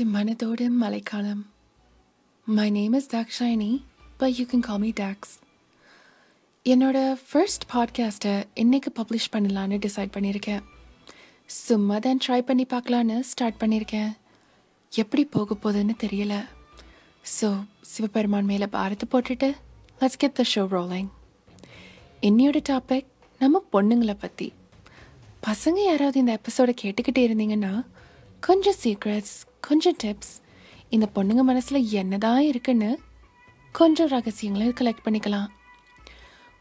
to Manathodu Malaikalam. My name is Dakshini, but you can call me Dax. என்னோட first பாட்காஸ்ட்டை இன்னைக்கு publish பண்ணலான்னு decide பண்ணியிருக்கேன். சும்மா தான் ட்ரை பண்ணி பார்க்கலான்னு ஸ்டார்ட் பண்ணியிருக்கேன். எப்படி போக போகுதுன்னு தெரியல. ஸோ சிவபெருமான் மேலே பாரத்தை போட்டுட்டு let's get the show rolling இன்னையோட டாபிக் நம்ம பொண்ணுங்களை பற்றி பசங்க யாராவது இந்த எபிசோடை கேட்டுக்கிட்டே இருந்தீங்கன்னா கொஞ்சம் சீக்ரெட்ஸ் கொஞ்சம் டிப்ஸ் இந்த பொண்ணுங்க மனசில் என்னதான் இருக்குன்னு கொஞ்சம் ரகசியங்களை கலெக்ட் பண்ணிக்கலாம்.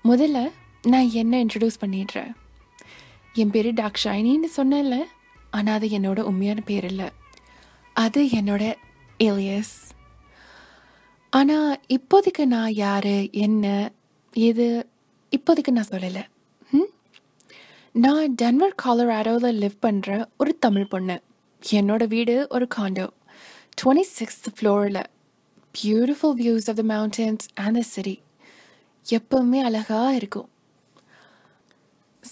முதல்ல நான் என்ன இன்ட்ரடியூஸ் பண்ணிடுறேன்? என் பேர் டாக்ஷாயினின்னு சொன்னேன்ல ஆனால் அது என்னோட உண்மையான பேர் இல்லை. அது என்னோட ஏலியஸ் ஆனால் இப்போதைக்கு நான் யார் என்ன எது இப்போதைக்கு நான் சொல்லலை. ம்? நான் டென்வர் காலராடோவில் லிவ் பண்ணுற ஒரு தமிழ் பொண்ணு. என்னோட வீடு ஒரு காண்டோ டுவெண்ட்டி சிக்ஸ்த் ஃப்ளோரில் beautiful views of the mountains and the city எப்பவுமே அழகாக இருக்கும்.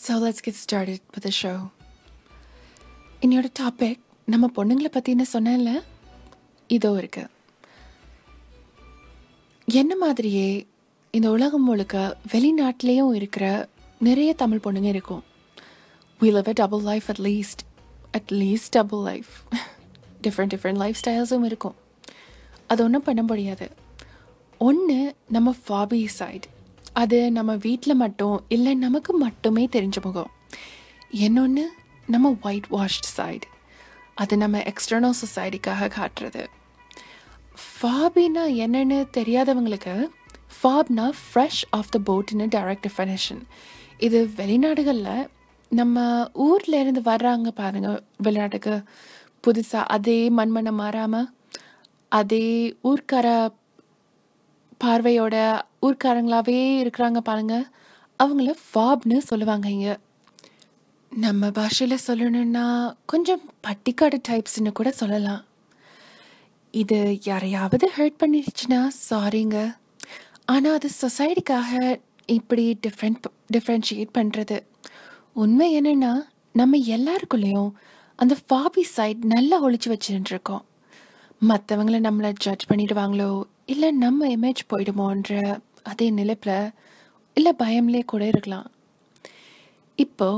So let's get started with the show என்னோட டாபிக் நம்ம பொண்ணுங்களை பற்றின்னு சொன்னேன்ல? இதோ இருக்கு. என்ன மாதிரியே இந்த உலகம் முழுக்க வெளிநாட்டிலேயும் இருக்கிற நிறைய தமிழ் பொண்ணுங்க இருக்கும். We live a double life at least. At least double life different different life ஸ்டைல்ஸும் இருக்கும். அது ஒன்றும் பண்ண முடியாது. ஒன்று நம்ம ஃபாபி சைடு அது நம்ம வீட்டில் மட்டும் இல்லை நமக்கு மட்டுமே தெரிஞ்ச முகம். இன்னொன்று நம்ம ஒயிட் வாஷ்ட் சைடு அது நம்ம எக்ஸ்டர்னல் சொசைட்டிக்காக காட்டுறது. ஃபாபின்னா என்னன்னு தெரியாதவங்களுக்கு ஃபாப்னா ஃப்ரெஷ் ஆஃப் த போட்னு டைரக்ட் டெஃபனேஷன் இது வெளிநாடுகளில் நம்ம ஊர்ல இருந்து வர்றாங்க பாருங்க வெளிநாட்டுக்கு. புதுசாக அதே மண்மனை மாறாமல் அதே ஊர்க்கார பார்வையோட ஊர்க்காரங்களாவே இருக்கிறாங்க பாருங்க. அவங்கள ஃபாப்னு சொல்லுவாங்க இங்க. நம்ம பாஷையில் சொல்லணும்னா கொஞ்சம் பட்டிக்காடு டைப்ஸ்னு கூட சொல்லலாம். இது யாரையாவது ஹர்ட் பண்ணிடுச்சுன்னா சாரிங்க ஆனால் அது சொசைட்டிக்காக இப்படி டிஃப்ரெண்ட் டிஃப்ரென்ஷியேட் பண்ணுறது உண்மை என்னன்னா நம்ம எல்லாருக்குள்ளேயும் அந்த ஃபாபி சைட் நல்லா ஒழிச்சு வச்சுட்டு இருக்கோம் மற்றவங்கள நம்மளை ஜட்ஜ் பண்ணிடுவாங்களோ இல்லை நம்ம இமேஜ் போயிடுமோன்ற அதே நிலைப்பில் இல்லை பயம்லே கூட இருக்கலாம். இப்போ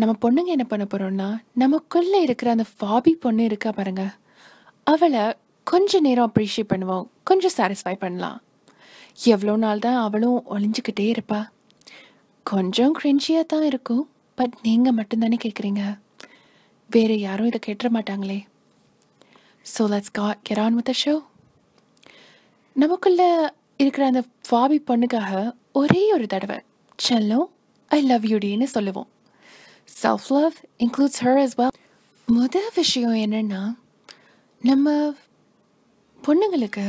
நம்ம பொண்ணுங்க என்ன பண்ண போகிறோன்னா நமக்குள்ளே இருக்கிற அந்த ஃபாபி பொண்ணு இருக்கா பாருங்க. அவளை கொஞ்ச நேரம் அப்ரிஷியேட் பண்ணுவோம் கொஞ்சம் சாட்டிஸ்ஃபை பண்ணலாம். எவ்வளோ நாள் தான் அவளும் ஒளிஞ்சுக்கிட்டே இருப்பா. கொஞ்சம் க்ரெஞ்சியாக தான் இருக்கும். பட் நீங்கள் மட்டும்தானே கேட்குறீங்க வேறு யாரும் இதை கேட்டுற மாட்டாங்களே. So let's got get on with show நமக்குள்ளே இருக்கிற அந்த ஃபாபி பொண்ணுக்காக ஒரே ஒரு தடவை செல்லும் ஐ லவ் யூடின்னு சொல்லுவோம். Self love includes her as well முதல் விஷயம் என்னென்னா நம்ம பொண்ணுங்களுக்கு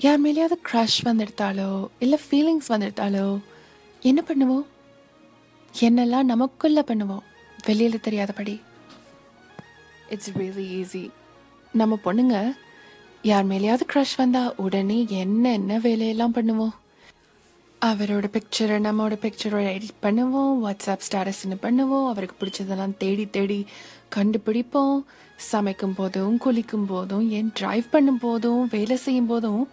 யார் மேலேயாவது க்ரஷ் வந்துடுத்தாலோ இல்லை ஃபீலிங்ஸ் வந்துடுத்தாலோ என்ன பண்ணுவோம்? என்னெல்லாம் நமக்குள்ள பண்ணுவோம் வெளியில் தெரியாதபடி. இட்ஸ் ரியலி ஈஸி நம்ம பொண்ணுங்க யார் மேலேயாவது க்ரஷ் வந்தா உடனே என்ன என்ன வேலையெல்லாம் பண்ணுவோம்? அவரோட பிக்சரை நம்மளோட பிக்சரோட எடிட் பண்ணுவோம் வாட்ஸ்அப் ஸ்டேட்டஸ்ன்னு பண்ணுவோம் அவருக்கு பிடிச்சதெல்லாம் தேடி தேடி கண்டுபிடிப்போம். சமைக்கும் போதும் குளிக்கும் போதும் ஏன் ட்ரைவ் பண்ணும் போதும் வேலை செய்யும் போதும்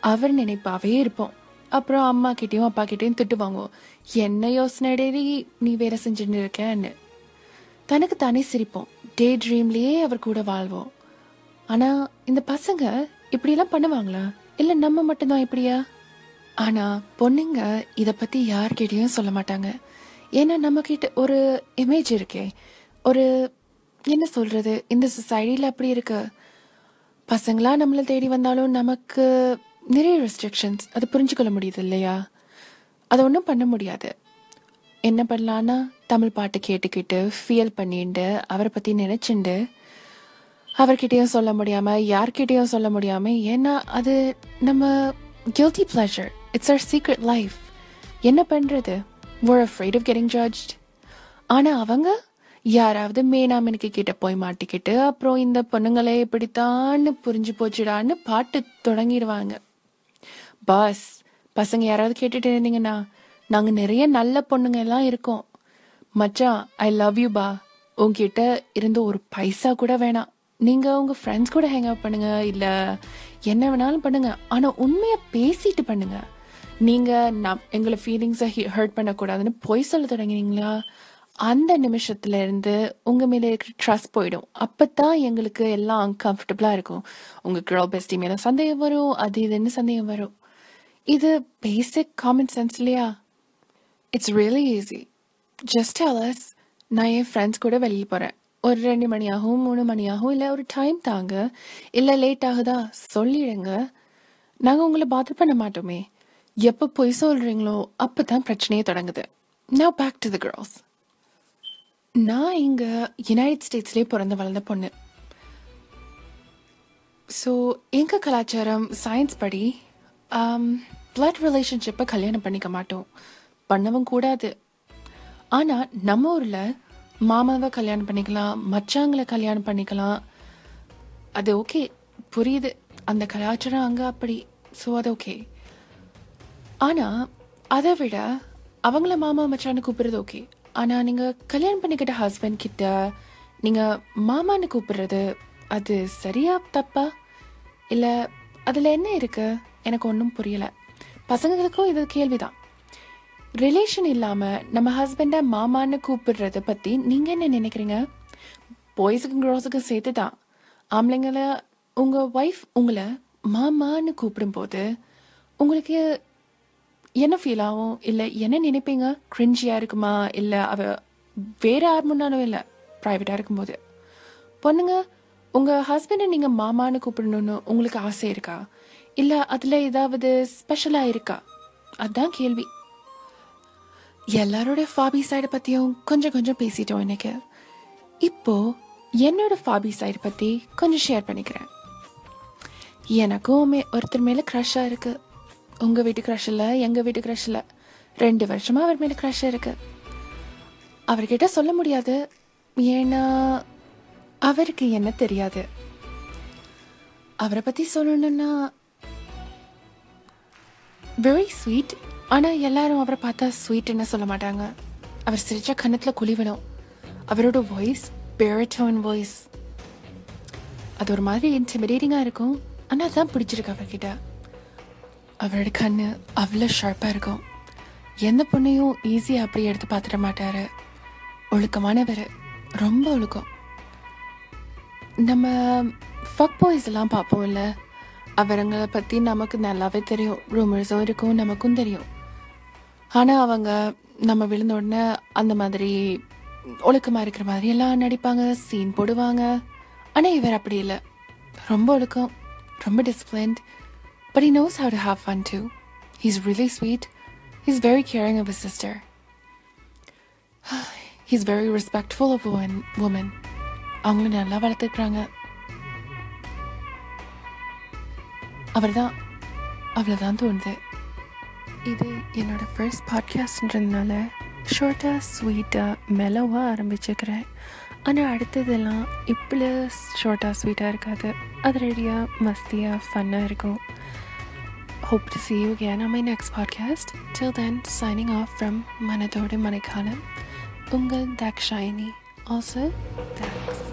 அவர் நினைப்பாவே இருப்போம். அப்புறம் அம்மா கிட்டேயும் அப்பா கிட்டேயும் திட்டு வாங்குவோம். என்ன யோசனை நீ வேலை செஞ்சுட்டு இருக்கேன்னு. தனக்கு தானே சிரிப்போம். டே ட்ரீம்லேயே அவர் கூட வாழ்வோம். ஆனால் இந்த பசங்க இப்படியெல்லாம் பண்ணுவாங்களா? இல்லை நம்ம மட்டும்தான் இப்படியா? ஆனால் பொண்ணுங்க இதை பற்றி யார்கிட்டையும் சொல்ல மாட்டாங்க. ஏன்னா நம்மக்கிட்ட ஒரு இமேஜ் இருக்கே. ஒரு என்ன சொல்கிறது இந்த சொசைட்டியில் அப்படி இருக்கு. பசங்களாக நம்மளை தேடி வந்தாலும் நமக்கு நிறைய ரெஸ்ட்ரிக்ஷன்ஸ் அது புரிஞ்சுக்கொள்ள முடியுது இல்லையா? அதை ஒன்றும் பண்ண முடியாது. என்ன பண்ணலான்னா தமிழ் பாட்டு கேட்டுக்கிட்டு ஃபீல் பண்ணிட்டு அவரை பற்றி நினச்சிண்டு அவர்கிட்டயும் சொல்ல முடியாமல் யார்கிட்டயும் சொல்ல முடியாமல் ஏன்னா அது நம்ம guilty pleasure it's our secret life என்ன பண்ணுறது we're afraid of getting judged. ஆனால் அவங்க யாராவது மேனாமினுக்கு கிட்ட போய் மாட்டிக்கிட்டு அப்புறம் இந்த பொண்ணுங்களே இப்படித்தான்னு புரிஞ்சு போச்சுடான்னு பாட்டு தொடங்கிடுவாங்க. பாஸ் பசங்க யாராவது கேட்டுட்டு இருந்தீங்கன்னா நாங்கள் நிறைய நல்ல பொண்ணுங்க எல்லாம் இருக்கோம். மச்சான் ஐ லவ் யூ பா. உங்ககிட்ட இருந்து ஒரு பைசா கூட வேணாம். நீங்கள் உங்கள் ஃப்ரெண்ட்ஸ் கூட ஹேங் அவுட் பண்ணுங்க இல்லை என்ன வேணாலும் பண்ணுங்க. ஆனால் உண்மையை பேசிட்டு பண்ணுங்க. நீங்கள் நம் எங்களை ஃபீலிங்ஸை ஹர்ட் பண்ணக்கூடாதுன்னு பொய் சொல்ல தொடங்கினீங்களா? அந்த நிமிஷத்துல இருந்து உங்க மேல இருக்கிற ட்ரஸ்ட் போயிடும். அப்பதான் எங்களுக்கு எல்லாம் அன்கம்ஃபர்டபுளா இருக்கும். உங்க கிரோ பெஸ்டி மேல சந்தேகம் வரும் அது இதுன்னு சந்தேகம் வரும். இது பேசிக் காமன் சென்ஸ் இல்லையா? இட்ஸ் ரியலி ஈஸி ஜஸ்ட் அலஸ் நான் என் ஃப்ரெண்ட்ஸ் கூட வெளியில் போகிறேன் ஒரு ரெண்டு மணி ஆகும் மூணு மணி ஆகும் இல்லை ஒரு டைம் தாங்க. இல்லை லேட் ஆகுதா? சொல்லிடுங்க. நாங்கள் உங்களை பாதர் பண்ண மாட்டோமே. எப்போ பொய் சொல்கிறீங்களோ அப்போ தான் பிரச்சனையே தொடங்குது. நான் பேக் டு த கிராஸ் நான் இங்கே யுனைடெட் ஸ்டேட்ஸ்லேயே பிறந்து வளர்ந்த பொண்ணு. ஸோ எங்கள் கலாச்சாரம் சயின்ஸ் படி Um, பிளட் ரிலேஷன்ஷிப்பை கல்யாணம் பண்ணிக்க மாட்டோம். பண்ணவும் கூடாது. ஆனால் நம்ம ஊரில் மாமாவை கல்யாணம் பண்ணிக்கலாம் மச்சாங்களை கல்யாணம் பண்ணிக்கலாம். அது ஓகே புரியுது. அந்த கலாச்சாரம் அங்கே அப்படி ஸோ அது ஓகே ஆனால் அதை விட அவங்கள மாமா மச்சான்னு கூப்பிடுறது ஓகே ஆனால் நீங்கள் கல்யாணம் பண்ணிக்கிட்ட ஹஸ்பண்ட் கிட்ட நீங்கள் மாமான்னு கூப்பிடுறது அது சரியா தப்பா? இல்லை அதில் என்ன இருக்குது எனக்கு ஒன்றும் புரியலை. பசங்களுக்கும் இது கேள்விதான். ரிலேஷன் இல்லாமல் நம்ம ஹஸ்பண்டை மாமான்னு கூப்பிடுறத பற்றி நீங்கள் என்ன நினைக்கிறீங்க? பாய்ஸுக்கும் கேர்ள்ஸுக்கும் சேர்த்து தான் ஆம்பளைங்கள உங்கள் ஒய்ஃப் உங்களை மாமான்னு கூப்பிடும்போது உங்களுக்கு என்ன ஃபீல் ஆகும்? இல்லை என்ன நினைப்பீங்க? க்ரிஞ்சியாக இருக்குமா? இல்லை அவ வேறு யார் முன்னாலும் இல்லை? ப்ரைவேட்டாக இருக்கும்போது. பொண்ணுங்க உங்கள் ஹஸ்பண்டை நீங்கள் மாமான்னு கூப்பிடணும்னு உங்களுக்கு ஆசை இருக்கா? இல்லை அதில் ஏதாவது ஸ்பெஷலாக இருக்கா? அதுதான் கேள்வி. எல்லாரோட ஃபாபி சைடை பற்றியும் கொஞ்சம் கொஞ்சம் பேசிட்டோம் எனக்கு இப்போது என்னோட ஃபாபி சைடு பற்றி கொஞ்சம் ஷேர் பண்ணிக்கிறேன். எனக்கும் மே ஒருத்தர் மேலே க்ரஷ்ஷாக இருக்குது உங்கள் வீட்டு க்ரஷ் இல்லை எங்கள் வீட்டு க்ரஷ் இல்லை. ரெண்டு வருஷமாக அவர் மேலே க்ரஷ் இருக்குது அவர்கிட்ட சொல்ல முடியாது. ஏன்னா அவருக்கு என்ன தெரியாது. அவரை பற்றி சொல்லணும்னா வெரி ஸ்வீட் ஆனால் எல்லாரும் அவரை பார்த்தா ஸ்வீட்னு சொல்ல மாட்டாங்க. அவர் சிரிச்ச கன்னத்தில் குழிவிடும் அவரோட வாய்ஸ் பேரட்டோன் வாய்ஸ் அது ஒரு மாதிரி இன்டிமிடேட்டிங்காக இருக்கும். ஆனால் அதான் பிடிச்சிருக்கு அவர்கிட்ட. அவரோட கண்ணு அவ்வளோ ஷார்ப்பாக இருக்கும். எந்த பொண்ணையும் ஈஸியாக அப்படி எடுத்து பார்த்துட மாட்டார். ஒழுக்கமானவர். ரொம்ப ஒழுக்கம். நம்ம ஃபக் பாய்ஸ் எல்லாம் பார்ப்போம்ல அவருங்களை பற்றி நமக்கு நல்லாவே தெரியும் ரூமர்ஸும் இருக்கும் நமக்கும் தெரியும் ஆனால் அவங்க நம்ம விழுந்த உடனே அந்த மாதிரி ஒழுக்கமாக இருக்கிற மாதிரி எல்லாம் நடிப்பாங்க சீன் போடுவாங்க ஆனால் இவர் அப்படி இல்லை ரொம்ப ஒழுக்கம் ரொம்ப disciplined But he knows how to have fun too. He's really sweet. He's very caring of his sister. He's very respectful of woman. அவங்கள நல்லா வளர்த்துக்கிறாங்க அவர் தான் அவ்வளோதான் தோணுது இது என்னோட ஃபர்ஸ்ட் பாட்காஸ்ட்ன்றதுனால ஷார்ட்டாக ஸ்வீட்டாக மெலவாக ஆரம்பிச்சுக்கிறேன் ஆனால் அடுத்ததெல்லாம் இப்படி ஷார்ட்டாக ஸ்வீட்டாக இருக்காது அது ரெடியாக மஸ்தியாக ஃபன்னாக இருக்கும் hope to see you can on my next podcast. Till then, signing off from Manadode Manikalam. Ungal Dakshayani. Also, Dax.